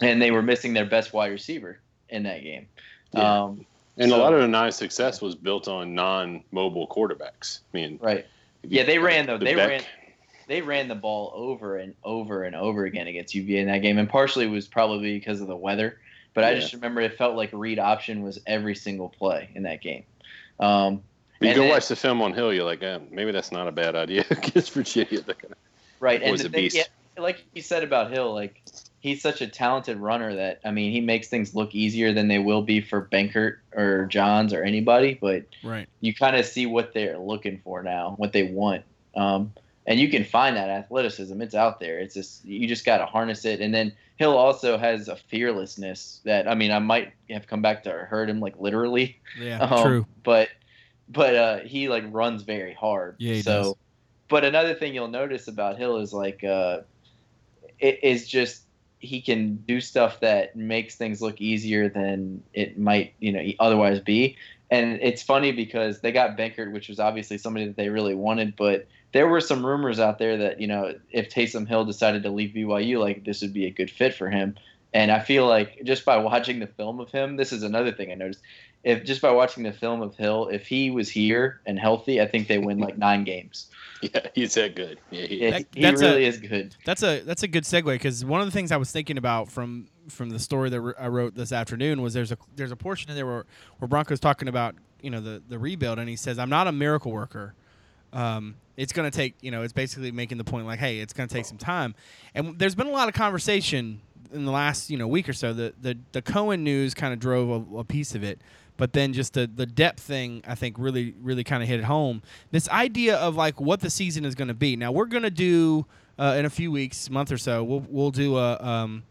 S3: and they were missing their best wide receiver in that game.
S2: Yeah.
S3: Um,
S2: and a lot of the Anae's success was built on non-mobile quarterbacks. I mean,
S3: right. Yeah, they ran though.
S2: the
S3: They
S2: Beck-
S3: ran. They ran the ball over and over and over again against UVA in that game, and partially it was probably because of the weather. But I just remember it felt like read option was every single play in that game. Um,
S2: You go
S3: then-
S2: watch the film on Hill, you're like, eh, maybe that's not a bad idea against Virginia. Gonna-
S3: right, and
S2: Was
S3: the
S2: a
S3: thing-
S2: beast.
S3: yeah, like you said about Hill, like he's such a talented runner that I mean he makes things look easier than they will be for Benkert or Johns or anybody. But
S1: Right.
S3: you kind of see what they're looking for now, what they want. Um, and you can find that athleticism. It's out there. It's just you just got to harness it. And then Hill also has a fearlessness that I mean I might have come back to hurt him like literally.
S1: Yeah.
S3: Um,
S1: true.
S3: But but uh, he like runs very hard.
S1: Yeah,
S3: so,
S1: does.
S3: but another thing you'll notice about Hill is like uh, it is just he can do stuff that makes things look easier than it might you know otherwise be. And it's funny because they got Benkert, which was obviously somebody that they really wanted, but there were some rumors out there that you know if Taysom Hill decided to leave BYU, like this would be a good fit for him. And I feel like just by watching the film of him, this is another thing I noticed. If just by watching the film of Hill, if he was here and healthy, I think they win like nine games.
S2: Yeah, he's that good. Yeah, he,
S1: That-
S3: he
S1: that's a-
S3: really is good.
S1: That's a that's a good segue because one of the things I was thinking about from from the story that I wrote this afternoon was there's a there's a portion in there where where Bronco's talking about you know the the rebuild and he says I'm not a miracle worker. Um, it's going to take you know it's basically making the point like hey it's going to take some time, and there's been a lot of conversation in the last you know week or so. The the the Cohen news kind of drove a, a piece of it. But then just the, the depth thing, I think, really, really kind of hit it home. This idea of like what the season is going to be. Now we're going to do uh, in a few weeks, month or so. We'll we'll do a um,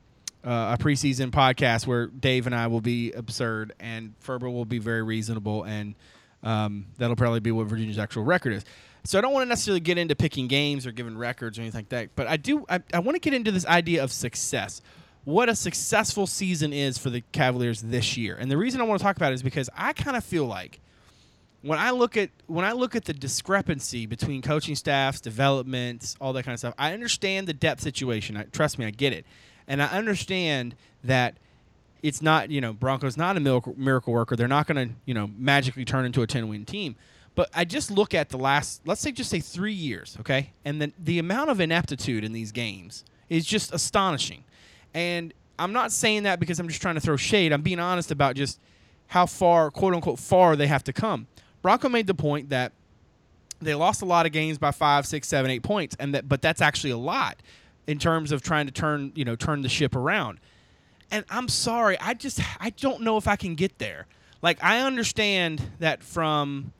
S1: uh, a preseason podcast where Dave and I will be absurd and Ferber will be very reasonable, and um, that'll probably be what Virginia's actual record is. So I don't want to necessarily get into picking games or giving records or anything like that, but I do. I, I want to get into this idea of success. What a successful season is for the Cavaliers this year, and the reason I want to talk about it is because I kind of feel like when I look at when I look at the discrepancy between coaching staffs, developments, all that kind of stuff, I understand the depth situation. I, trust me, I get it, and I understand that it's not you know Broncos not a miracle, worker. They're not going to you know magically turn into a ten win team. But I just look at the last, let's say, just say three years, okay, and then the amount of ineptitude in these games is just astonishing. And I'm not saying that because I'm just trying to throw shade. I'm being honest about just how far, quote unquote, far they have to come. Bronco made the point that they lost a lot of games by five, six, seven, eight points, and that but that's actually a lot in terms of trying to turn you know turn the ship around. And I'm sorry, I just I don't know if I can get there. Like I understand that from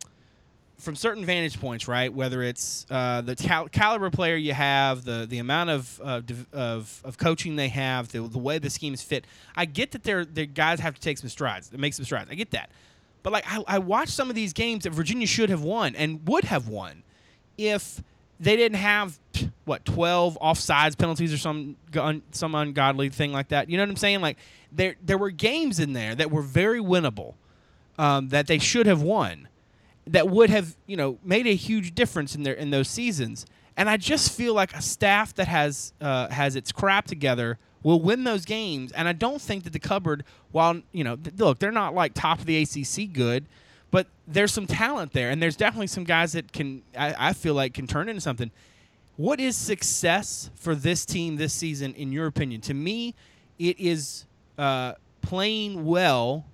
S1: from certain vantage points, right? Whether it's uh, the cal- caliber player you have, the the amount of uh, of, of coaching they have, the, the way the schemes fit. I get that they're, they're guys have to take some strides, make some strides. I get that. But like I, I watched some of these games that Virginia should have won and would have won if they didn't have what 12 offsides penalties or some some ungodly thing like that. You know what I'm saying? Like there there were games in there that were very winnable um, that they should have won that would have you know made a huge difference in their in those seasons. And I just feel like a staff that has uh, has its crap together will win those games. And I don't think that the cupboard, while you know, th- look, they're not like top of the ACC good, but there's some talent there, and there's definitely some guys that can, I, I feel like, can turn into something. What is success for this team this season, in your opinion? To me, it is uh, playing well,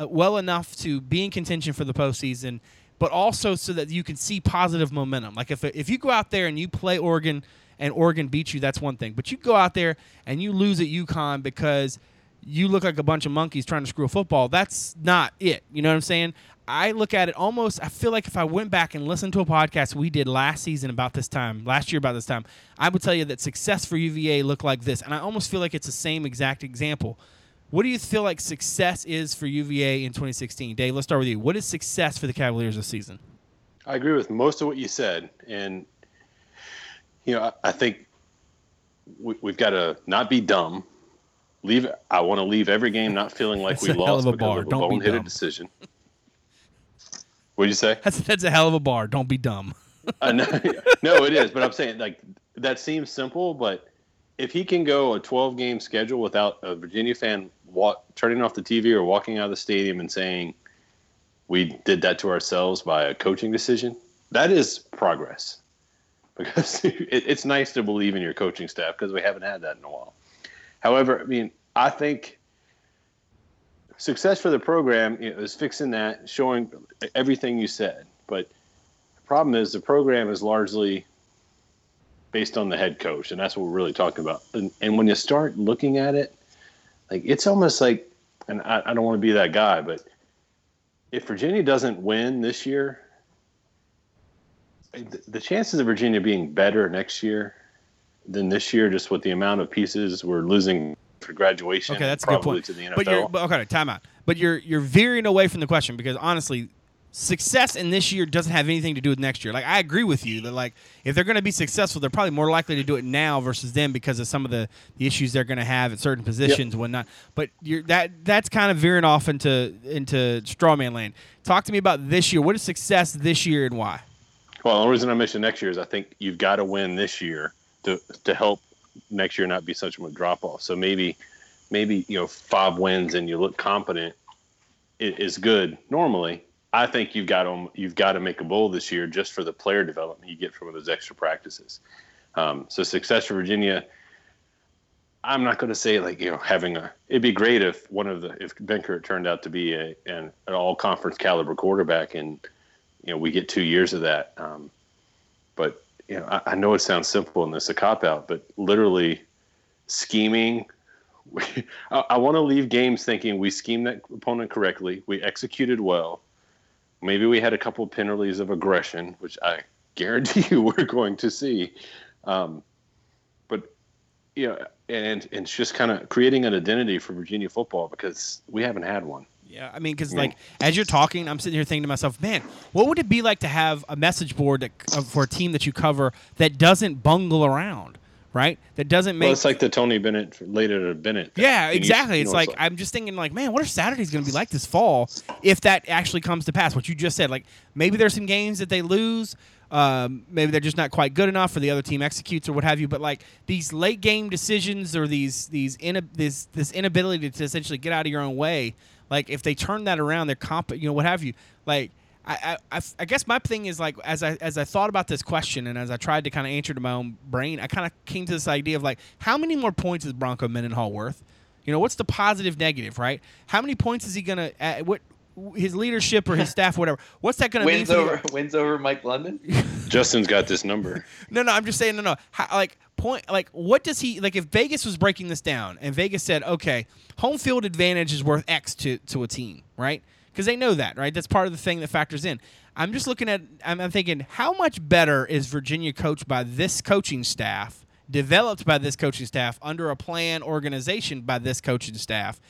S1: uh, well enough to be in contention for the postseason, but also so that you can see positive momentum. Like if if you go out there and you play Oregon and Oregon beats you, that's one thing. But you go out there and you lose at UConn because you look like a bunch of monkeys trying to screw a football. That's not it. You know what I'm saying? I look at it almost. I feel like if I went back and listened to a podcast we did last season about this time, last year about this time, I would tell you that success for UVA looked like this, and I almost feel like it's the same exact example. What do you feel like success is for UVA in 2016, Dave? Let's start with you. What is success for the Cavaliers this season?
S2: I agree with most of what you said, and you know, I, I think we, have got to not be dumb. Leave. I want to leave every game not feeling like
S1: that's
S2: we lost
S1: because
S2: bar.
S1: of a Don't
S2: boneheaded decision. what did you say?
S1: That's that's a hell of a bar. Don't be dumb.
S2: uh, no, no, it is. But I'm saying like that seems simple, but if he can go a 12 game schedule without a Virginia fan walk, turning off the TV or walking out of the stadium and saying we did that to ourselves by a coaching decision, that is progress because it, it's nice to believe in your coaching staff because we haven't had that in a while. However, I mean, I think success for the program you know, is fixing that, showing everything you said. But the problem is the program is largely based on the head coach, and that's what we're really talking about. And, and when you start looking at it, like it's almost like, and I, I don't want to be that guy, but if Virginia doesn't win this year, eh, the chances of Virginia being better next year than this year, just with the amount of pieces we're losing for graduation.
S1: Okay, that's a good point.
S2: To the NFL.
S1: But you're but, okay. Time out. But you're you're veering away from the question because honestly, success in this year doesn't have anything to do with next year. Like I agree with you that like if they're going to be successful, they're probably more likely to do it now versus then because of some of the, the issues they're going to have at certain positions, yep. whatnot. But you're that that's kind of veering off into into strawman land. Talk to me about this year. What is success this year and why?
S2: Well, the reason I mentioned next year is I think you've got to win this year to to help next year not be such a drop off. So maybe maybe you know five wins and you look competent is good normally. I think you've got to you've got to make a bowl this year just for the player development you get from those extra practices. Um, so success for Virginia. I'm not going to say like you know having a. It'd be great if one of the if Benkert turned out to be a an, an all conference caliber quarterback and you know we get two years of that. Um, but you know, I, I, know it sounds simple and this a cop out, but literally scheming. We, I, I want to leave games thinking we schemed that opponent correctly. We executed well. Maybe we had a couple penalties of aggression, which I guarantee you we're going to see. Um, but you know, and, and it's just kind of creating an identity for Virginia football because we haven't had one.
S1: Yeah, I mean, because like as you're talking, I'm sitting here thinking to myself, man, what would it be like to have a message board that, uh, for a team that you cover that doesn't bungle around, right? That doesn't make.
S2: Well, it's like the Tony Bennett later to Bennett.
S1: Yeah, exactly.
S2: you
S1: It's
S2: know,
S1: like, I'm just thinking, like, man, what are Saturdays going to be like this fall if that actually comes to pass? What you just said, like, maybe there's some games that they lose. Um, maybe they're just not quite good enough, or the other team executes, or what have you. But like these late game decisions, or these these ina- this this inability to essentially get out of your own way, like if they turn that around, they're comp, you know, what have you. Like I, I, I, I guess my thing is like as I as I thought about this question and as I tried to kind of answer to my own brain, I kind of came to this idea of like how many more points is Bronco Mendenhall worth? You know, what's the positive negative, right? How many points is he gonna uh, what his leadership or his staff, whatever? What's that gonna mean?
S3: Wins over wins over Mike London.
S2: Justin's got this number.
S1: no, no, I'm just saying, no, no. How, like point, like what does he like? If Vegas was breaking this down and Vegas said, okay, home field advantage is worth X to to a team, right? Because they know that, right? That's part of the thing that factors in. I'm just looking at, I'm, I'm thinking, how much better is Virginia coached by this coaching staff, developed by this coaching staff, under a plan organization by this coaching staff?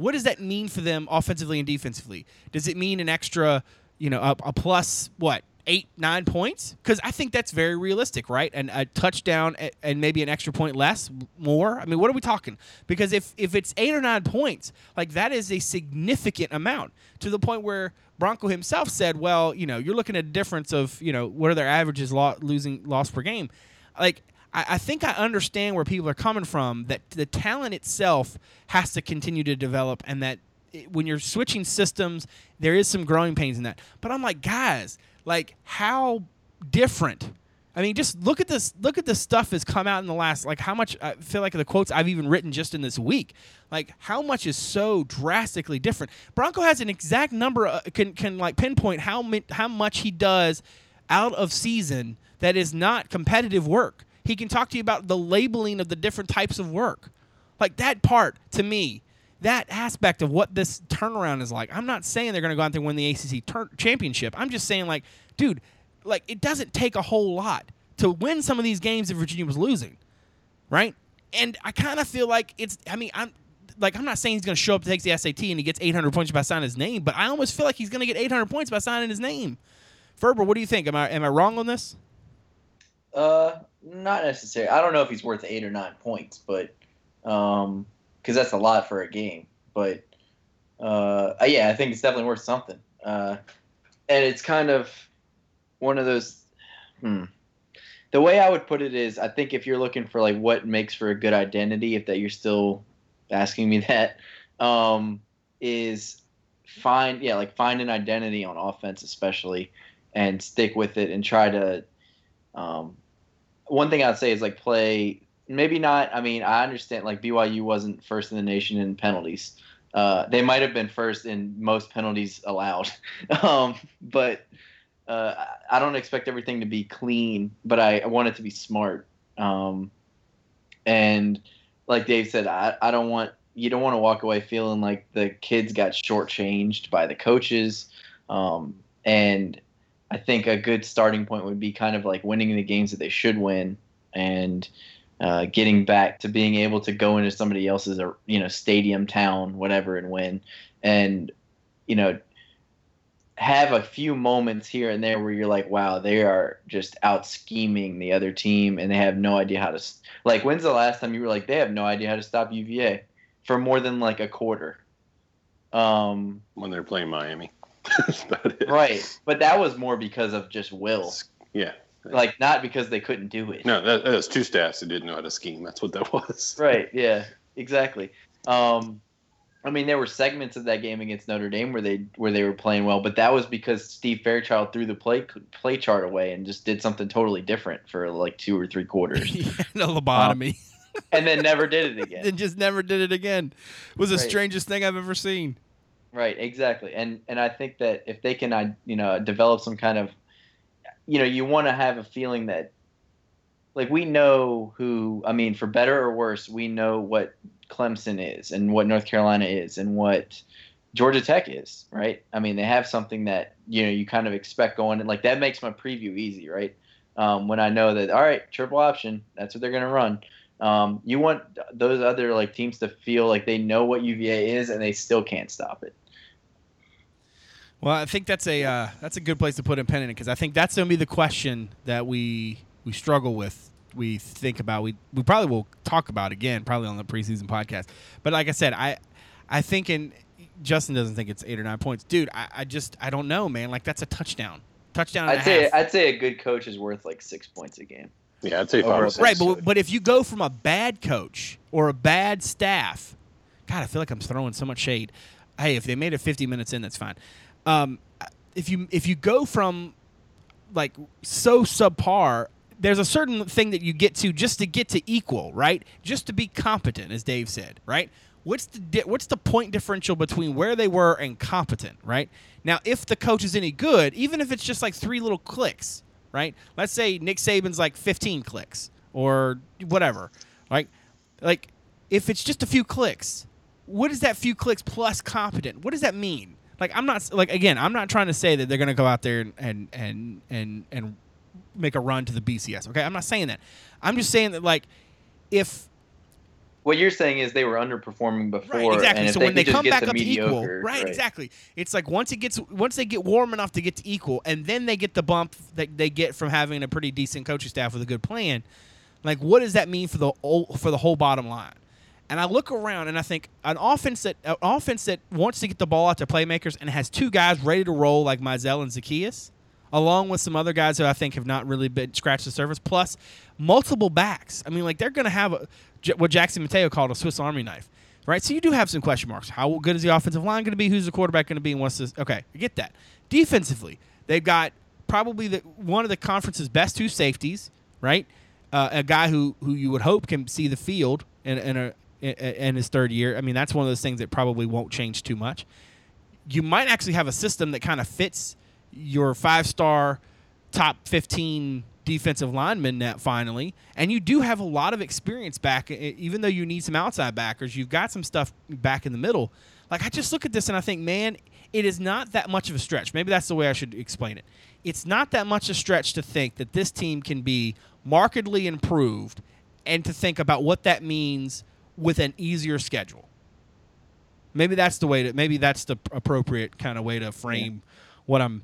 S1: what does that mean for them offensively and defensively? Does it mean an extra, you know, a, a plus what eight nine points? Because I think that's very realistic, right? And a touchdown and maybe an extra point less, more. I mean, what are we talking? Because if if it's eight or nine points, like that is a significant amount to the point where Bronco himself said, well, you know, you're looking at a difference of you know what are their averages lo- losing loss per game, like. I I think I understand where people are coming from. That the talent itself has to continue to develop, and that when you're switching systems, there is some growing pains in that. But I'm like, guys, like how different. I mean, just look at this. Look at the stuff that's come out in the last. Like how much I feel like the quotes I've even written just in this week. Like how much is so drastically different. Bronco has an exact number. Uh, can can like pinpoint how mi- how much he does out of season that is not competitive work. He can talk to you about the labeling of the different types of work. Like that part to me, that aspect of what this turnaround is like. I'm not saying they're going to go out there and win the ACC tur- championship. I'm just saying, like, dude, like it doesn't take a whole lot to win some of these games that Virginia was losing, right? And I kind of feel like it's. I mean, I'm like, I'm not saying he's going to show up to take the SAT and he gets 800 points by signing his name, but I almost feel like he's going to get 800 points by signing his name. Ferber, what do you think? Am I am I wrong on this?
S3: Uh, not necessarily. I don't know if he's worth eight or nine points, but um, because that's a lot for a game. But uh, yeah, I think it's definitely worth something. Uh, and it's kind of one of those. Hmm. The way I would put it is, I think if you're looking for like what makes for a good identity, if that you're still asking me that, um, is find yeah like find an identity on offense especially, and stick with it and try to um, one thing I'd say is like play maybe not. I mean, I understand like BYU wasn't first in the nation in penalties. Uh, they might have been first in most penalties allowed, um, but uh, I don't expect everything to be clean. But I, I want it to be smart. Um, and like Dave said, I, I don't want you don't want to walk away feeling like the kids got shortchanged by the coaches. Um, and I think a good starting point would be kind of like winning the games that they should win and uh, getting back to being able to go into somebody else's uh, you know stadium town whatever and win and you know have a few moments here and there where you're like wow they are just out scheming the other team and they have no idea how to like when's the last time you were like they have no idea how to stop UVA for more than like a quarter um
S2: when they're playing Miami. That's about it.
S3: right but that was more because of just will
S2: Yeah.
S3: Like not because they couldn't do it
S2: No, that, that was two staffs that didn't know how to scheme. That's what that was.
S3: right yeah exactly um i mean there were segments of that game against notre dame where they where they were playing well but that was because steve fairchild threw the play play chart away and just did something totally different for like two or three quarters
S1: no lobotomy.
S3: and then never did it again
S1: and just never did it again. It was the
S3: Right.
S1: strangest thing I've ever seen.
S3: Right, exactly, and and I think that if they can, uh, you know, develop some kind of, you know, you want to have a feeling that, like we know who, I mean, for better or worse, we know what Clemson is and what North Carolina is and what Georgia Tech is, right? I mean, they have something that you know you kind of expect going, and like that makes my preview easy, right? Um, when I know that, all right, triple option, that's what they're going to run. Um, you want those other like teams to feel like they know what UVA is and they still can't stop it.
S1: Well, I think that's a uh, that's a good place to put a pen in it because I think that's going to be the question that we we struggle with. We think about we we probably will talk about again probably on the preseason podcast. But like I said, I I think in Justin doesn't think it's eight or nine points, dude. I, I just I don't know, man. Like that's a touchdown, touchdown.
S3: I'd say half. I'd say a good coach is worth like six points a game.
S2: Yeah, I'd say five.
S1: Right, but but if you go from a bad coach or a bad staff, God, I feel like I'm throwing so much shade. Hey, if they made it 50 minutes in, that's fine. Um, if you if you go from like so subpar, there's a certain thing that you get to just to get to equal, right? Just to be competent, as Dave said, right? What's the di- what's the point differential between where they were and competent, right? Now, if the coach is any good, even if it's just like three little clicks, right? Let's say Nick Saban's like 15 clicks or whatever, right? Like if it's just a few clicks, what is that few clicks plus competent? What does that mean? Like I'm not like again, I'm not trying to say that they're going to go out there and and and and and make a run to the BCS. Okay, I'm not saying that. I'm just saying that like if
S3: what you're saying is they were underperforming before,
S1: right, exactly.
S3: so
S1: they when they come back up
S3: mediocre,
S1: to equal, right, right, Exactly. It's like once it gets once they get warm enough to get to equal, and then they get the bump that they get from having a pretty decent coaching staff with a good plan. Like, what does that mean for the for the whole bottom line? And I look around and I think an offense that an offense that wants to get the ball out to playmakers and has two guys ready to roll like Mizzell and Zaccheaus, along with some other guys who I think have not really been scratched the surface, plus multiple backs. I mean, like they're going to have a, what Jackson Matteo called a Swiss Army knife, right? So you do have some question marks. How good is the offensive line going to be? Who's the quarterback going to be? And what's this? Okay, I get that. Defensively, they've got probably the, one of the conference's best two safeties, right? Uh, a guy who who you would hope can see the field in, in a in his third year. I mean, that's one of those things that probably won't change too much. You might actually have a system that kind of fits your five star top 15 defensive lineman net finally. And you do have a lot of experience back, even though you need some outside backers, you've got some stuff back in the middle. Like, I just look at this and I think, man, it is not that much of a stretch. Maybe that's the way I should explain it. It's not that much a stretch to think that this team can be markedly improved and to think about what that means with an easier schedule. Maybe that's the way to. Maybe that's the appropriate kind of way to frame what I'm.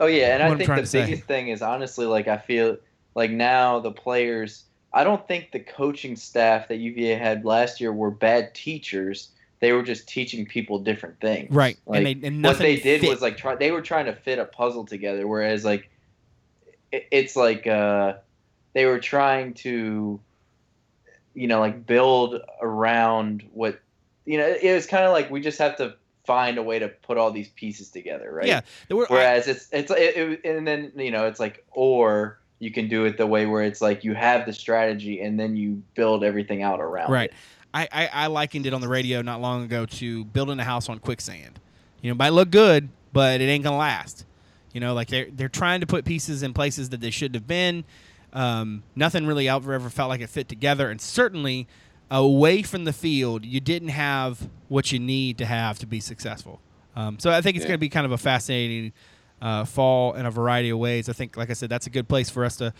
S3: Oh yeah, and I think the biggest say. thing is honestly, like I feel like now the players. I don't think the coaching staff that UVA had last year were bad teachers. They were just teaching people different things.
S1: Right.
S3: Like
S1: and, they, and
S3: what they did
S1: fit.
S3: was like try. They were trying to fit a puzzle together, whereas like it, it's like uh, they were trying to you know, like build around what, you know, it was kind of like we just have to find a way to put all these pieces together, right?
S1: Yeah.
S3: Whereas I, it's it's it, it, and then you know it's like or you can do it the way where it's like you have the strategy and then you build everything out around
S1: right.
S3: it.
S1: I, I, I likened it on the radio not long ago to building a house on quicksand. You know, it might look good, but it ain't gonna last. You know, like they're they're trying to put pieces in places that they shouldn't have been. Um, nothing really ever felt like it fit together, and certainly away from the field, you didn't have what you need to have to be successful. Um, so I think it's yeah. going to be kind of a fascinating uh, fall in a variety of ways. I think, like I said, that's a good place for us to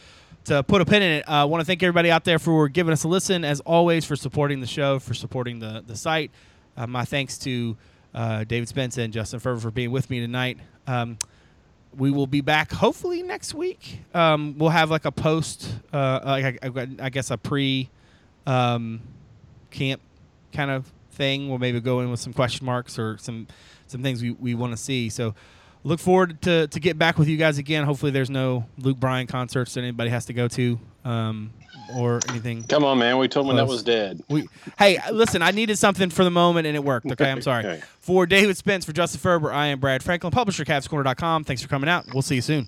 S1: to put a pin in it. I uh, want to thank everybody out there for giving us a listen, as always, for supporting the show, for supporting the the site. Uh, my thanks to uh, David Spence and Justin Ferber for being with me tonight. Um, we will be back hopefully next week. Um, we'll have like a post, uh, like I, I, guess a pre um, camp kind of thing. We'll maybe go in with some question marks or some some things we, we want to see. So look forward to to get back with you guys again. Hopefully, there's no Luke Bryan concerts that anybody has to go to. Um, or anything.
S2: Come on, man. We told him that was dead.
S1: We, hey, listen, I needed something for the moment and it worked. Okay, I'm sorry. okay. For David Spence, for Justin Ferber, I am Brad Franklin, publisher, CavsCorner.com. Thanks for coming out. We'll see you soon.